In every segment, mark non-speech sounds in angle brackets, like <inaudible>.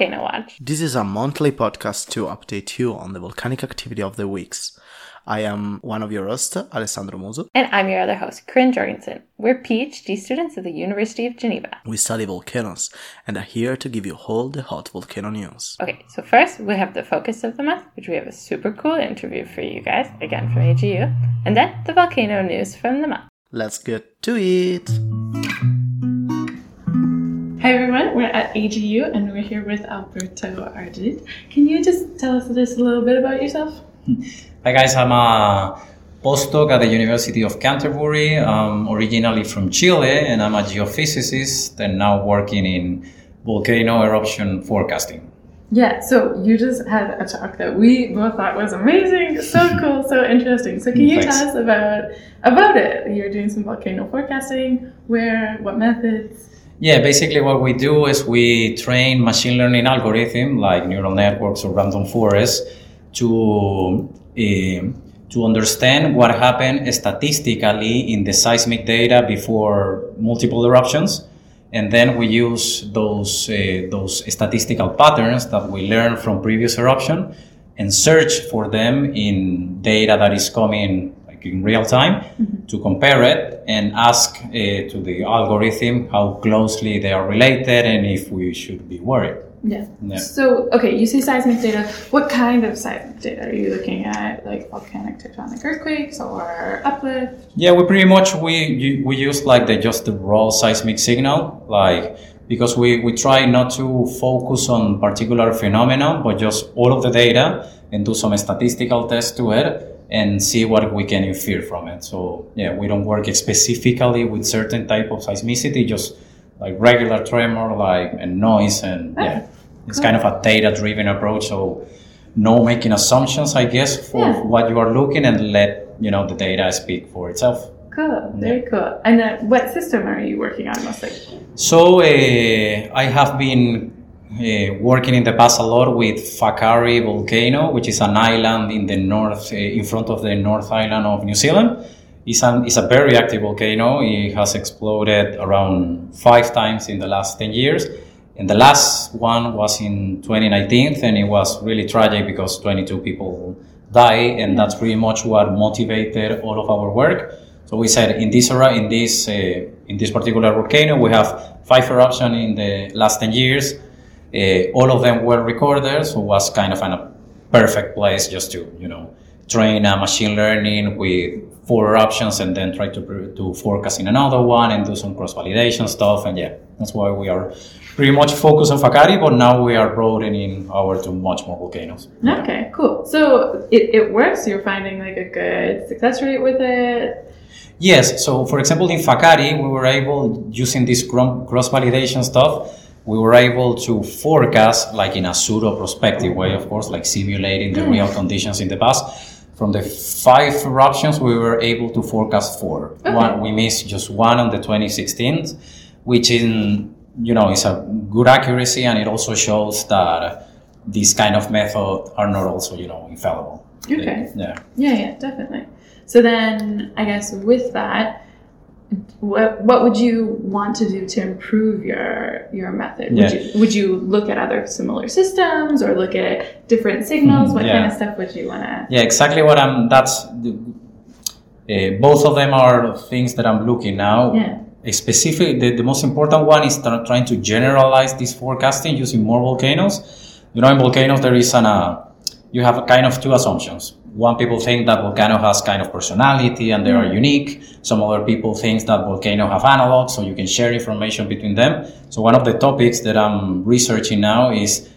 Volcano Watch. This is a monthly podcast to update you on the volcanic activity of the weeks. I am one of your hosts, Alessandro Muso. And I'm your other host, Corinne Jorgensen. We're PhD students at the University of Geneva. We study volcanoes and are here to give you all the hot volcano news. Okay, so first we have the focus of the month, which we have a super cool interview for you guys, again from AGU, and then the volcano news from the month. Let's get to it. Hi everyone, we're at AGU and we're here with Alberto Ardid. Can you just tell us just a little bit about yourself? Hi guys, I'm a postdoc at the University of Canterbury. I'm originally from Chile and I'm a geophysicist and now working in volcano eruption forecasting. Yeah, so you just had a talk that we both thought was amazing, so <laughs> cool, so interesting. So can you Thanks. tell us about about it? You're doing some volcano forecasting, where, what methods? Yeah, basically what we do is we train machine learning algorithm like neural networks or random forests to eh, to understand what happened statistically in the seismic data before multiple eruptions, and then we use those uh, those statistical patterns that we learned from previous eruption and search for them in data that is coming like in real time to compare it and ask uh, to the algorithm how closely they are related and if we should be worried. Yeah. Yeah. So, okay, you say seismic data. What kind of seismic data are you looking at? Like volcanic tectonic earthquakes or uplift? Yeah, we pretty much we we use like the just the raw seismic signal, like because we we try not to focus on particular phenomenon, but just all of the data and do some statistical tests to it and see what we can infer from it. So yeah, we don't work specifically with certain type of seismicity, just like regular tremor, like and noise, and yeah, it's kind of a data driven approach. So no making assumptions, I guess, for Yeah. what you are looking and let you know the data speak for itself. Cool, very cool. And then what system are you working on mostly? So uh, I have been uh, working in the past a lot with Whakaari volcano, which is an island in the north, uh, in front of the North Island of New Zealand. It's, an, it's a very active volcano. It has exploded around five times in the last 10 years. And the last one was in 2019, and it was really tragic because 22 people died, and that's pretty much what motivated all of our work. So we said in this era, in this uh, in this particular volcano, we have five eruptions in the last 10 years. Uh, all of them were recorders, so it was kind of an, a perfect place just to you know train a machine learning with four eruptions and then try to to forecast in another one and do some cross validation stuff. And yeah, that's why we are pretty much focused on Whakaari, but now we are broadening our to much more volcanoes. Okay, cool. So it, it works. You're finding like a good success rate with it. Yes. So, for example, in Whakaari, we were able, using this cross validation stuff, we were able to forecast, like in a pseudo prospective way, of course, like simulating the real hmm. conditions in the past. From the five eruptions, we were able to forecast four. One, we missed just one on the 2016, which in you know is a good accuracy, and it also shows that these kind of methods are not also you know infallible. Okay. Yeah. Yeah, yeah, definitely. So then, I guess with that, what what would you want to do to improve your your method? Would you would you look at other similar systems or look at different signals? What kind Mm-hmm. yeah. of stuff would you want to? Yeah, exactly what I'm. That's the, uh, both of them are things that I'm looking now. Yeah. A specific, the, the most important one is tr- trying to generalize this forecasting using more volcanoes. You know, in volcanoes there is an uh, you have a kind of two assumptions. One people think that volcano has kind of personality and they are unique. Some other people think that volcano have analogs, so you can share information between them. So one of the topics that I'm researching now is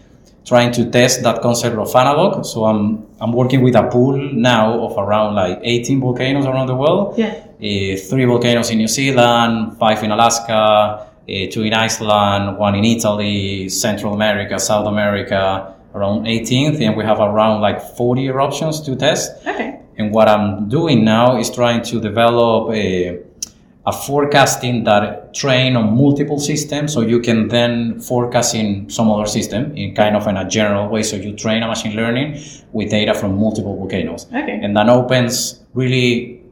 trying to test that concept of analog. So I'm I'm working with a pool now of around like 18 volcanoes around the world. Yeah. Uh, three volcanoes in New Zealand, five in Alaska, uh, two in Iceland, one in Italy, Central America, South America, around 18th, and we have around like 40 eruptions to test. Okay. And what I'm doing now is trying to develop a, a forecasting that train on multiple systems so you can then forecast in some other system in kind of in a general way. So you train a machine learning with data from multiple volcanoes. Okay. And that opens really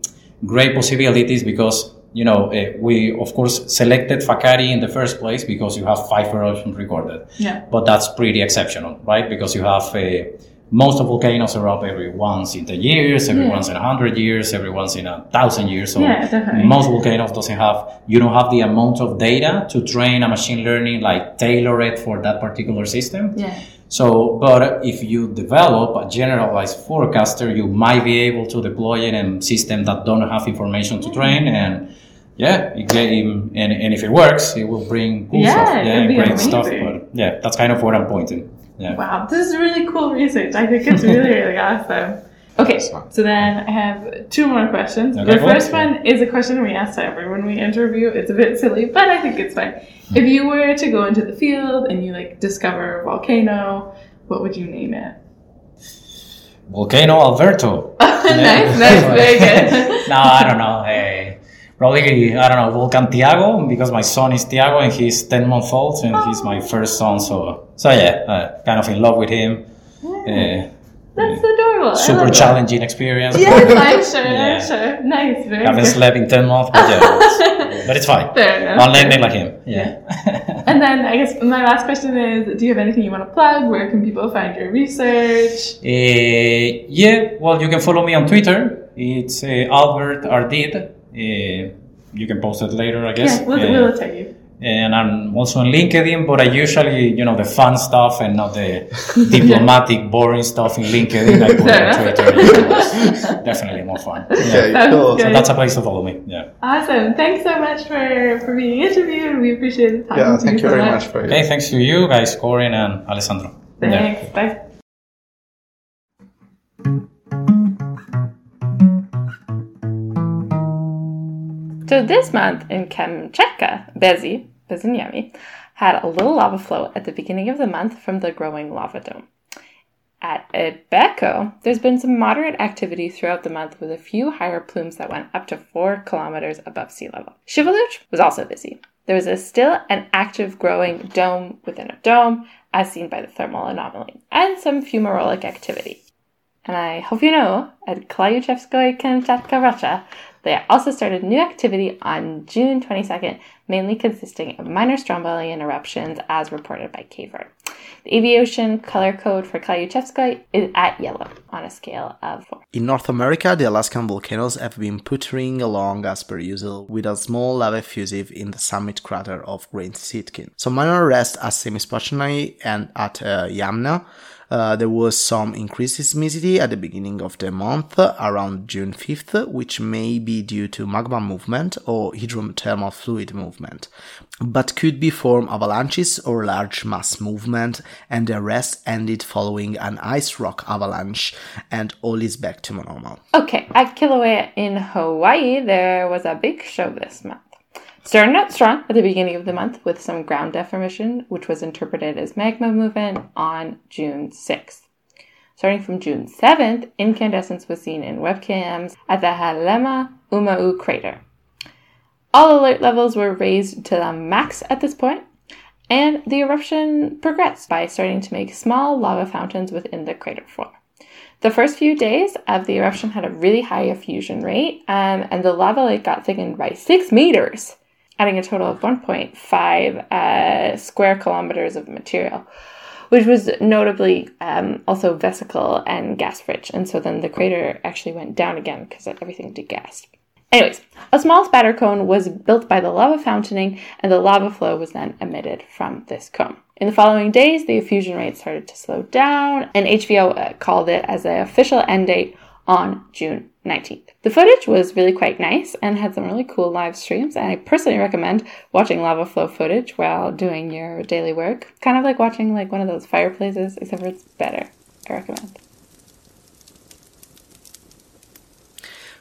great possibilities because you know, uh, we of course selected Whakaari in the first place because you have five eruptions recorded. Yeah. But that's pretty exceptional, right? Because you have uh, most of volcanoes erupt every once in 10 years, every Yeah. once in a 100 years, every once in a thousand years. So Yeah, most volcanoes doesn't have, you don't have the amount of data to train a machine learning, like tailor it for that particular system. Yeah. So, but if you develop a generalized forecaster, you might be able to deploy it in systems that don't have information to train mm-hmm. and yeah, it and, and if it works, it will bring cool Yeah, stuff. be great stuff. But yeah, that's kind of what I'm pointing. Yeah. Wow, this is really cool research. I think it's really, really <laughs> awesome. Okay, so then I have two more questions. Okay, the cool. first one is a question we ask to everyone we interview. It's a bit silly, but I think it's fine. If you were to go into the field and you like discover a volcano, what would you name it? Volcano Alberto. <laughs> nice, nice, very good. <laughs> no, I don't know. Eh, probably, I don't know, Volcan Tiago, because my son is Tiago and he's 10 months old and he's my first son. So, so yeah, uh, kind of in love with him. Uh, That's adorable. Super love that. challenging experience. Yes, I'm <laughs> sure, Yeah. I'm sure. Nice, very Haven't good. slept in 10 months, but yeah, it's- <laughs> but it's fine. Fair enough. Name it like him. Yeah. And then I guess my last question is, do you have anything you want to plug? Where can people find your research? Uh, yeah, well, you can follow me on Twitter. It's uh, Albert Ardid. Uh, you can post it later, I guess. Yeah, we'll, we'll tell you. And I'm also on LinkedIn, but I usually, you know, the fun stuff and not the diplomatic, <laughs> boring stuff in LinkedIn. I put on. Twitter. it's definitely more fun. Yeah. Okay, cool. So that's a place to follow me. Yeah. Awesome. Thanks so much for, for being interviewed. We appreciate it. Yeah, thank you very much for it. Okay, thanks to you guys, Corinne and Alessandro. Yeah. Thanks. Bye. So this month in Kamchatka, Bezi, Bezymianny, had a little lava flow at the beginning of the month from the growing lava dome. At Ebeko, there's been some moderate activity throughout the month with a few higher plumes that went up to 4 kilometers above sea level. Shiveluch was also busy. There was a still an active growing dome within a dome, as seen by the thermal anomaly, and some fumarolic activity. And I hope you know, at Klyuchevskoy Kamchatka, Russia, they also started new activity on June 22nd, mainly consisting of minor Strombolian eruptions as reported by KVERT. The aviation color code for Klyuchevskoy is at yellow on a scale of 4. In North America, the Alaskan volcanoes have been puttering along as per usual, with a small lava effusive in the summit crater of Great Sitkin. Some minor rest at Semisopochnoi and at uh, Yamna. Uh, there was some increased seismicity at the beginning of the month, around June 5th, which may be due to magma movement or hydrothermal fluid movement, but could be from avalanches or large mass movement, and the rest ended following an ice rock avalanche, and all is back to normal. Okay, at Kilauea in Hawaii, there was a big show this month. Starting out strong at the beginning of the month with some ground deformation, which was interpreted as magma movement on June 6th. Starting from June 7th, incandescence was seen in webcams at the Halema Umau crater. All alert levels were raised to the max at this point, and the eruption progressed by starting to make small lava fountains within the crater floor. The first few days of the eruption had a really high effusion rate, um, and the lava lake got thickened by six meters, adding a total of 1.5 uh, square kilometers of material, which was notably um, also vesicle and gas rich. And so then the crater actually went down again because everything degassed. Anyways, a small spatter cone was built by the lava fountaining, and the lava flow was then emitted from this cone. In the following days, the effusion rate started to slow down, and HVO uh, called it as the official end date on June 19th. The footage was really quite nice and had some really cool live streams, and I personally recommend watching lava flow footage while doing your daily work. Kind of like watching like one of those fireplaces, except for it's better. I recommend.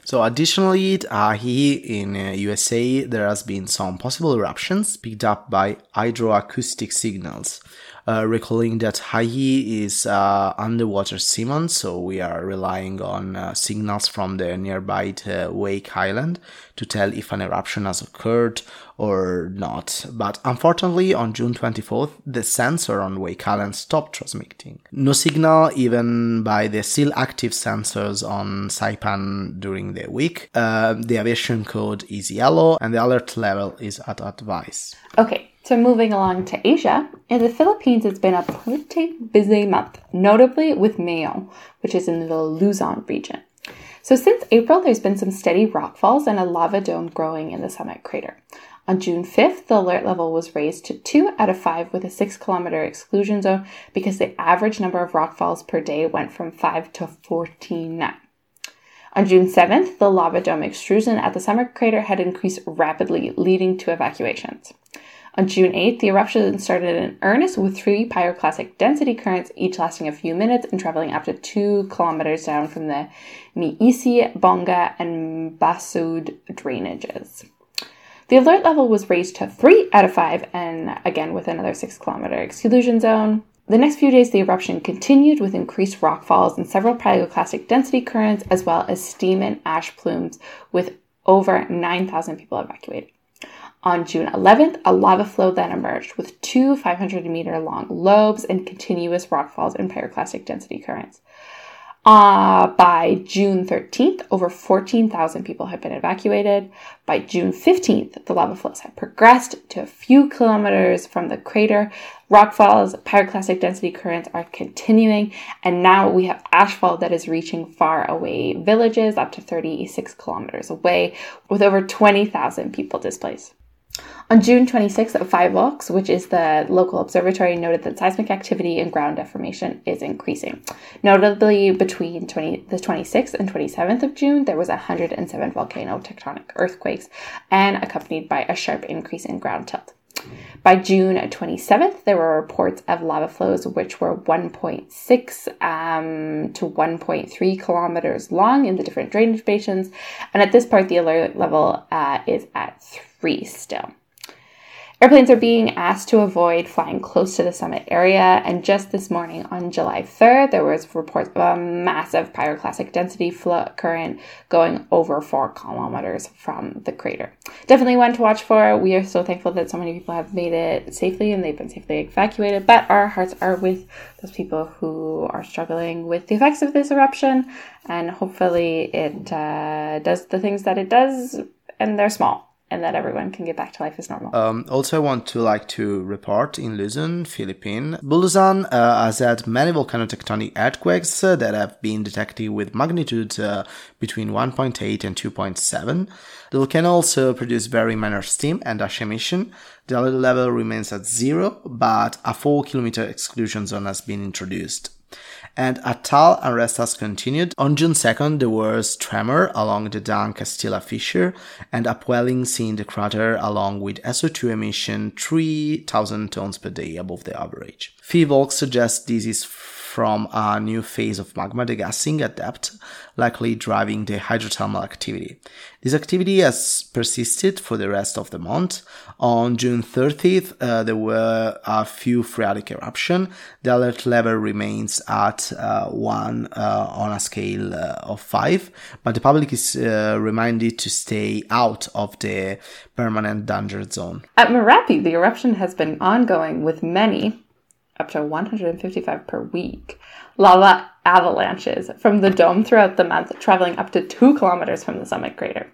So additionally, at here in uh, USA, there has been some possible eruptions picked up by hydroacoustic signals. Uh, recalling that Ahyi is uh, underwater seamount, so we are relying on uh, signals from the nearby uh, Wake Island to tell if an eruption has occurred or not. But unfortunately, on June 24th, the sensor on Wake Island stopped transmitting. No signal even by the still active sensors on Saipan during the week. Uh, the aviation code is yellow and the alert level is at advice. Okay, so moving along to Asia, in the Philippines, it's been a pretty busy month, notably with Mayon, which is in the Luzon region. So since April, there's been some steady rockfalls and a lava dome growing in the summit crater. On June 5th, the alert level was raised to 2 out of 5 with a 6 kilometer exclusion zone because the average number of rockfalls per day went from 5 to 14 On June 7th, the lava dome extrusion at the summit crater had increased rapidly, leading to evacuations. On June 8th, the eruption started in earnest with three pyroclastic density currents, each lasting a few minutes and traveling up to two kilometers down from the Miisi, Bonga, and Basud drainages. The alert level was raised to 3 out of 5, and again with another 6 kilometer exclusion zone. The next few days, the eruption continued with increased rockfalls and several pyroclastic density currents, as well as steam and ash plumes, with over 9,000 people evacuated. On June 11th, a lava flow then emerged with two 500 meter long lobes and continuous rockfalls and pyroclastic density currents. Uh, by June 13th, over 14,000 people had been evacuated. By June 15th, the lava flows had progressed to a few kilometers from the crater. Rockfalls, pyroclastic density currents are continuing, and now we have ashfall that is reaching far away villages up to 36 kilometers away, with over 20,000 people displaced. On June 26th, Phivolcs, which is the local observatory, noted that seismic activity and ground deformation is increasing. Notably, between 20, the 26th and 27th of June, there was 107 volcano tectonic earthquakes and accompanied by a sharp increase in ground tilt. By June 27th, there were reports of lava flows which were 1.6 um, to 1.3 kilometers long in the different drainage basins. And at this part, the alert level uh, is at 3 still. Airplanes are being asked to avoid flying close to the summit area, and just this morning on July 3rd, there was reports of a massive pyroclastic density current going over four kilometers from the crater. Definitely one to watch for. We are so thankful that so many people have made it safely and they've been safely evacuated, but our hearts are with those people who are struggling with the effects of this eruption, and hopefully it uh, does the things that it does, and they're small and that everyone can get back to life as normal. Um, also, I want to like to report in Luzon, Philippines. Bulusan uh, has had many volcanotectonic earthquakes uh, that have been detected with magnitude uh, between 1.8 and 2.7. The volcano also produced very minor steam and ash emission. The alert level remains at zero, but a 4 kilometer exclusion zone has been introduced and Atal has continued. On June 2nd, there was tremor along the Daang Kastila fissure and upwelling seen the crater along with SO2 emission 3000 tons per day above the average. Phivolcs suggests this is from a new phase of magma degassing at depth, likely driving the hydrothermal activity. This activity has persisted for the rest of the month. On June 30th, uh, there were a few phreatic eruptions. The alert level remains at uh, 1 uh, on a scale uh, of 5, but the public is uh, reminded to stay out of the permanent danger zone. At Merapi, the eruption has been ongoing with many, up to 155 per week. Lava avalanches from the dome throughout the month, traveling up to two kilometers from the summit crater.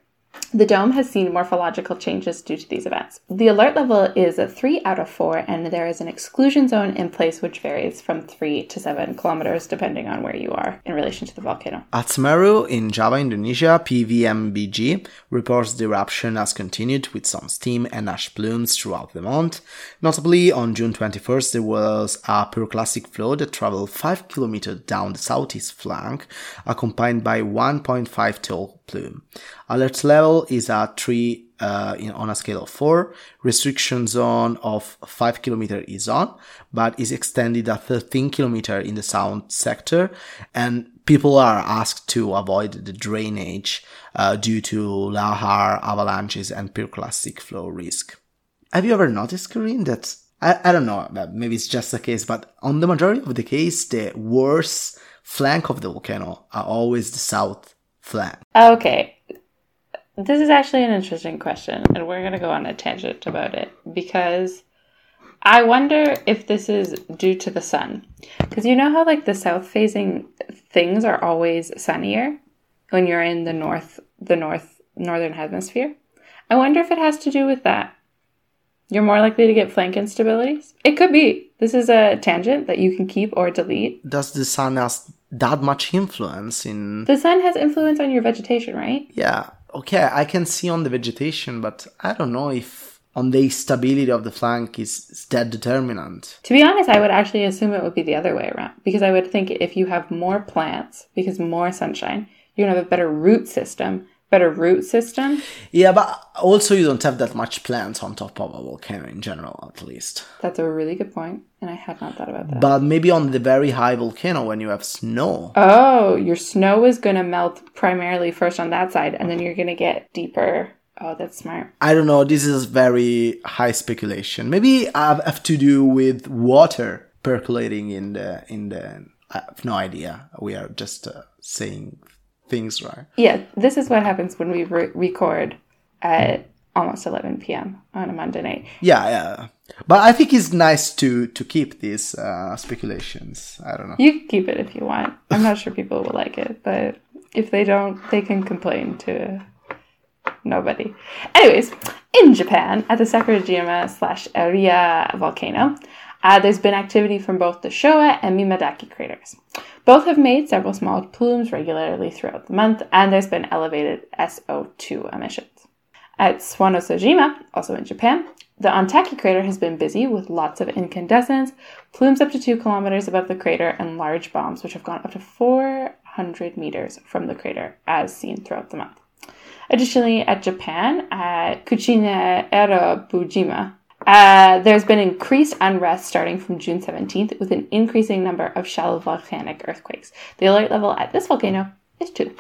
The dome has seen morphological changes due to these events. The alert level is a 3 out of 4, and there is an exclusion zone in place which varies from 3 to 7 kilometers depending on where you are in relation to the volcano. At Semeru in Java, Indonesia, PVMBG reports the eruption has continued with some steam and ash plumes throughout the month. Notably, on June 21st, there was a pyroclastic flow that traveled 5 kilometers down the southeast flank, accompanied by 1.5 tall plume. Alert level is at 3 uh, in, on a scale of 4. Restriction zone of 5 km is on, but is extended at 13 km in the sound sector. And people are asked to avoid the drainage uh, due to lahar, avalanches, and pyroclastic flow risk. Have you ever noticed, Corinne, that I, I don't know, maybe it's just the case, but on the majority of the case, the worst flank of the volcano are always the south flank. Okay. This is actually an interesting question, and we're going to go on a tangent about it because I wonder if this is due to the sun. Because you know how, like, the south facing things are always sunnier when you're in the north, the north, northern hemisphere? I wonder if it has to do with that. You're more likely to get flank instabilities? It could be. This is a tangent that you can keep or delete. Does the sun has that much influence in. The sun has influence on your vegetation, right? Yeah, okay, I can see on the vegetation, but I don't know if on the stability of the flank is, is that determinant. To be honest, I would actually assume it would be the other way around because I would think if you have more plants, because more sunshine, you're going to have a better root system. Better root system. Yeah, but also you don't have that much plants on top of a volcano in general, at least. That's a really good point, and I had not thought about that. But maybe on the very high volcano when you have snow. Oh, your snow is going to melt primarily first on that side, and then you're going to get deeper. Oh, that's smart. I don't know. This is very high speculation. Maybe I have to do with water percolating in the in the. I have no idea. We are just uh, saying things, right? Yeah, this is what happens when we re- record at almost 11 p.m. on a Monday night. Yeah, yeah. But I think it's nice to to keep these uh, speculations. I don't know. You can keep it if you want. I'm not sure people will like it, but if they don't, they can complain to nobody. Anyways, in Japan, at the Sakurajima slash Aira volcano, uh, there's been activity from both the Showa and Minamidake craters. Both have made several small plumes regularly throughout the month, and there's been elevated SO2 emissions. At Suwanosejima, also in Japan, the Ontake crater has been busy with lots of incandescence, plumes up to 2 kilometers above the crater, and large bombs which have gone up to 400 meters from the crater, as seen throughout the month. Additionally, at Japan, at Kuchinoerabujima, uh, there's been increased unrest starting from June 17th with an increasing number of shallow volcanic earthquakes. The alert level at this volcano is 2.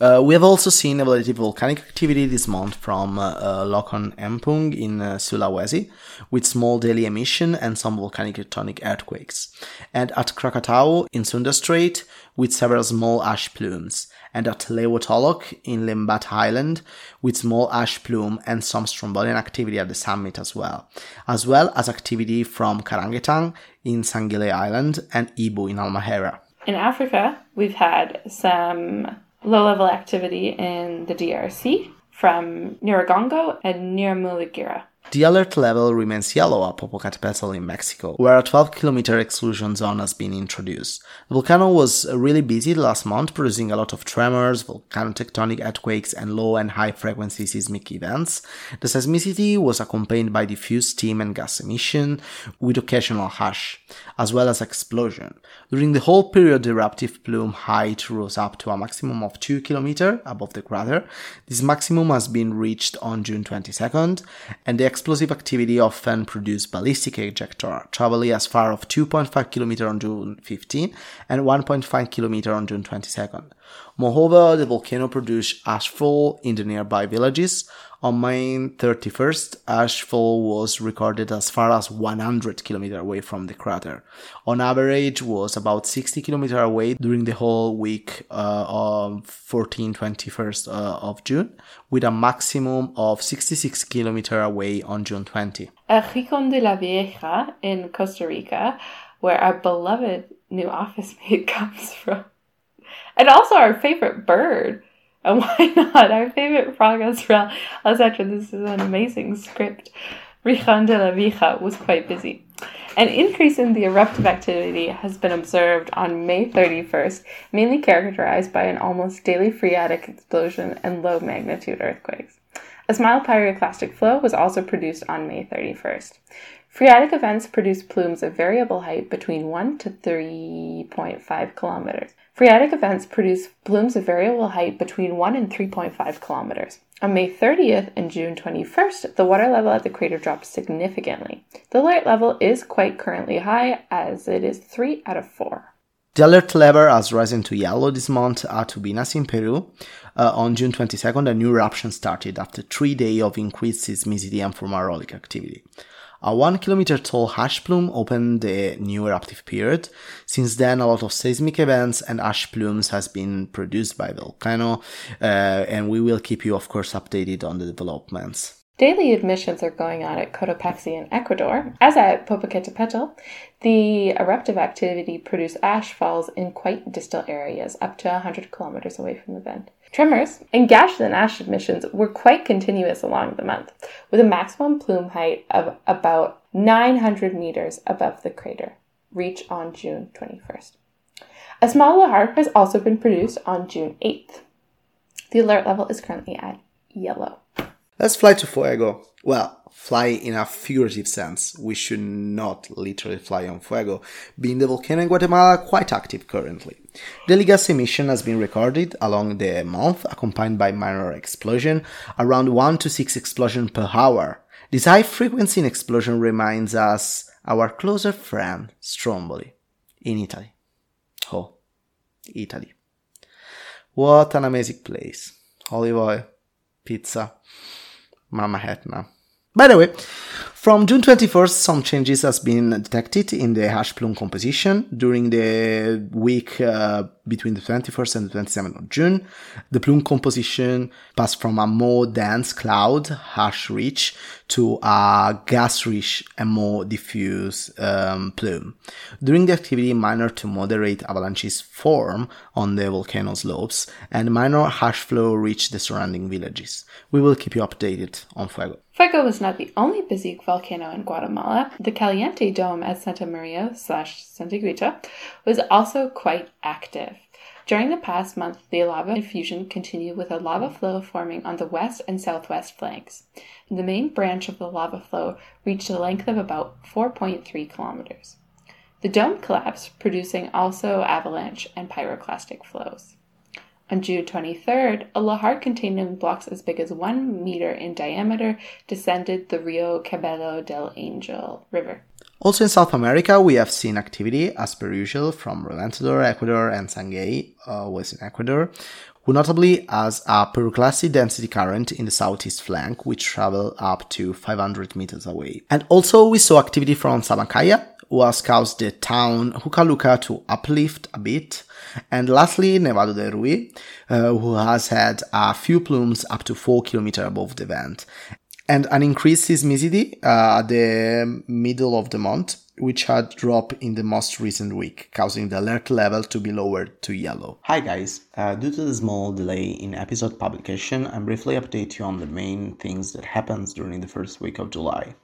Uh, we have also seen a relative volcanic activity this month from uh, uh, Lokon Empung in uh, Sulawesi, with small daily emission and some volcanic tectonic earthquakes, and at Krakatau in Sunda Strait, with several small ash plumes, and at Lewotolok in Limbat Island, with small ash plume and some strombolian activity at the summit as well, as well as activity from Karangetang in Sangihe Island and Ibu in Halmahera. In Africa, we've had some low level activity in the DRC from Nyiragongo and Nyamulagira. The alert level remains yellow at Popocatépetl in Mexico, where a 12 kilometer exclusion zone has been introduced. The volcano was really busy last month, producing a lot of tremors, volcano-tectonic earthquakes, and low and high frequency seismic events. The seismicity was accompanied by diffuse steam and gas emission, with occasional hush, as well as explosion. During the whole period, the eruptive plume height rose up to a maximum of 2 km above the crater. This maximum has been reached on June 22nd, and the explosive activity often produced ballistic ejector, traveling as far as 2.5 km on June 15 and 1.5 km on June 22nd. Moreover, the volcano produced ashfall in the nearby villages. On May 31st, ashfall was recorded as far as 100 km away from the crater. On average, was about 60 km away during the whole week uh, of 14 21st uh, of June, with a maximum of 66 km away on June 20. At Rincon de la Vieja in Costa Rica, where our beloved new office <laughs> mate comes from, and also our favorite bird. <laughs> And why not? Our favorite frog as Fragazrel, etc. This is an amazing script. Rincon de la Vieja was quite busy. An increase in the eruptive activity has been observed on May 31st, mainly characterized by an almost daily phreatic explosion and low magnitude earthquakes. A small pyroclastic flow was also produced on May 31st. Phreatic events produce plumes of variable height between 1 to 3.5 kilometers. Phreatic events produce plumes of variable height between 1 and 3.5 kilometers. On May 30th and June 21st, the water level at the crater dropped significantly. The alert level is quite currently high, as it is 3 out of 4. The alert level has risen to yellow this month at Ubinas in Peru. Uh, on June 22nd, a new eruption started after three days of increased seismicity and fumarolic activity. A one kilometer tall ash plume opened the new eruptive period. Since then, a lot of seismic events and ash plumes has been produced by the volcano, uh, and we will keep you, of course, updated on the developments. Daily admissions are going on at Cotopaxi in Ecuador. As at Popocatépetl, the eruptive activity produced ash falls in quite distal areas, up to 100 kilometers away from the vent. Tremors and gases and ash emissions were quite continuous along the month, with a maximum plume height of about 900 meters above the crater, reach on June 21st. A small lahar has also been produced on June 8th. The alert level is currently at yellow. Let's fly to Fuego. Well, fly in a figurative sense. We should not literally fly on Fuego, being the volcano in Guatemala quite active currently. The gas emission has been recorded along the month, accompanied by minor explosion, around 1 to 6 explosions per hour. This high frequency in explosion reminds us our closer friend Stromboli in Italy. Oh, Italy. What an amazing place. Olive oil, pizza, Mama Etna. By the way, from June 21st, some changes has been detected in the ash plume composition during the week uh, between the 21st and the 27th of June. The plume composition passed from a more dense cloud, ash rich, to a gas rich and more diffuse um, plume. During the activity, minor to moderate avalanches form on the volcano slopes, and minor ash flow reach the surrounding villages. We will keep you updated on Fuego. Fuego was not the only busy volcano in Guatemala. The Caliente Dome at Santa Maria slash Santa Rita was also quite active. During the past month, the lava effusion continued with a lava flow forming on the west and southwest flanks. The main branch of the lava flow reached a length of about 4.3 kilometers. The dome collapsed, producing also avalanche and pyroclastic flows. On June 23rd, a lahar containing blocks as big as one meter in diameter descended the Rio Cabello del Angel River. Also in South America, we have seen activity, as per usual, from Reventador, Ecuador, and Sangay, uh, was in Ecuador, who notably has a pyroclastic density current in the southeast flank, which travel up to 500 meters away. And also we saw activity from Sabancaya, who has caused the town Hucaluca to uplift a bit, and lastly, Nevado de Rui, uh, who has had a few plumes up to 4 km above the vent, and an increased seismicity uh, at the middle of the month, which had dropped in the most recent week, causing the alert level to be lowered to yellow. Hi guys, uh, due to the small delay in episode publication, I'm briefly update you on the main things that happens during the first week of July.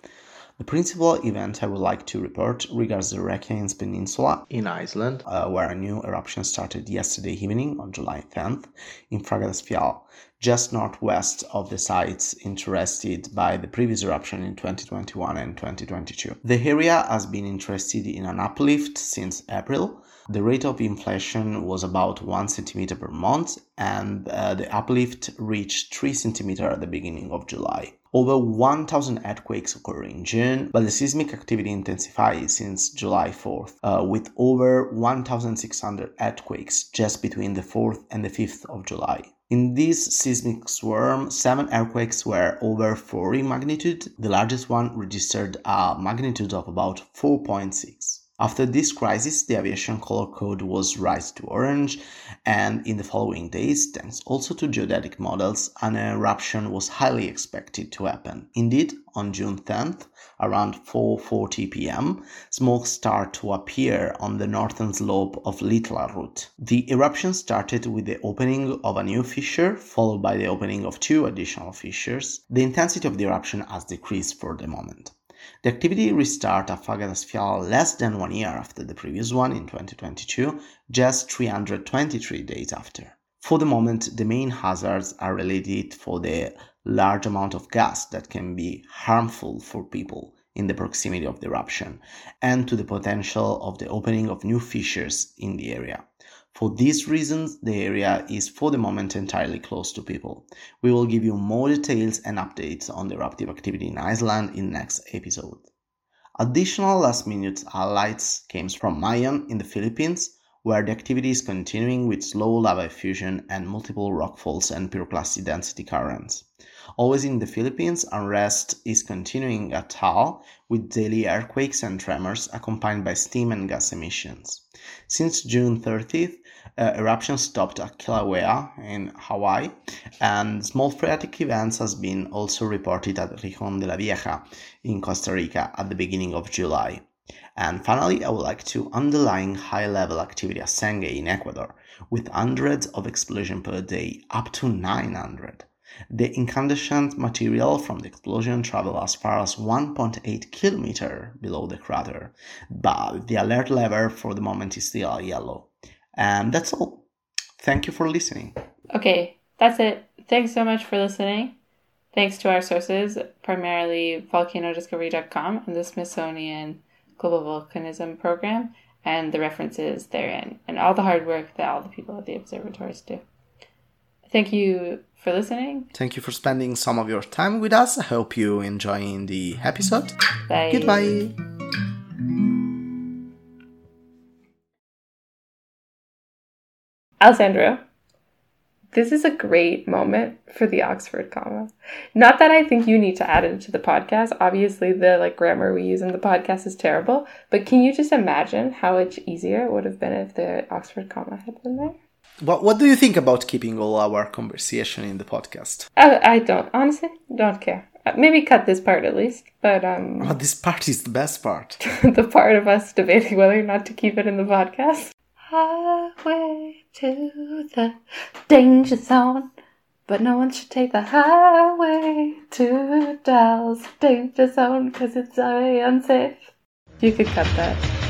The principal event I would like to report regards the Reykjanes Peninsula in Iceland, uh, where a new eruption started yesterday evening on July 10th in Fagradalsfjall, just northwest of the sites interested by the previous eruption in 2021 and 2022. The area has been interested in an uplift since April. The rate of inflation was about 1 centimeter per month, and uh, the uplift reached 3 centimeter at the beginning of July. Over 1,000 earthquakes occur in June, but the seismic activity intensifies since July 4th, uh, with over 1,600 earthquakes just between the 4th and the 5th of July. In this seismic swarm, seven earthquakes were over 4 in magnitude. The largest one registered a magnitude of about 4.6. After this crisis, the aviation color code was raised to orange, and in the following days, thanks also to geodetic models, an eruption was highly expected to happen. Indeed, on June 10th, around 4:40 p.m., smoke started to appear on the northern slope of Litla The eruption started with the opening of a new fissure, followed by the opening of two additional fissures. The intensity of the eruption has decreased for the moment. The activity restarted at Fagradalsfjall less than one year after the previous one in 2022, just 323 days after. For the moment, the main hazards are related for the large amount of gas that can be harmful for people in the proximity of the eruption and to the potential of the opening of new fissures in the area. For these reasons, the area is for the moment entirely closed to people. We will give you more details and updates on the eruptive activity in Iceland in next episode. Additional last minute highlights came from Mayon in the Philippines, where the activity is continuing with slow lava effusion and multiple rockfalls and pyroclastic density currents. Always in the Philippines, unrest is continuing at Taal with daily earthquakes and tremors accompanied by steam and gas emissions. Since June 30th, uh, eruptions stopped at Kilauea in Hawaii, and small phreatic events has been also reported at Rincon de la Vieja in Costa Rica at the beginning of July. And finally, I would like to underline high level activity at Sangay in Ecuador, with hundreds of explosions per day, up to 900. The incandescent material from the explosion traveled as far as 1.8 kilometer below the crater, but the alert level for the moment is still yellow. And that's all. Thank you for listening. Okay, that's it. Thanks so much for listening. Thanks to our sources, primarily volcanodiscovery.com and the Smithsonian Global Volcanism Program, and the references therein, and all the hard work that all the people at the observatories do. Thank you for listening. Thank you for spending some of your time with us. I hope you enjoying the episode. Bye. Goodbye. Alessandro, this is a great moment for the Oxford comma. Not that I think you need to add it to the podcast. Obviously, the like grammar we use in the podcast is terrible. But can you just imagine how much easier it would have been if the Oxford comma had been there? What What do you think about keeping all our conversation in the podcast? I, I don't honestly don't care. Uh, Maybe cut this part at least. But um, Oh, this part is the best part. <laughs> the part of us debating whether or not to keep it in the podcast. Highway to the danger zone. But no one should take the highway to Dallas danger zone because it's very unsafe. You could cut that.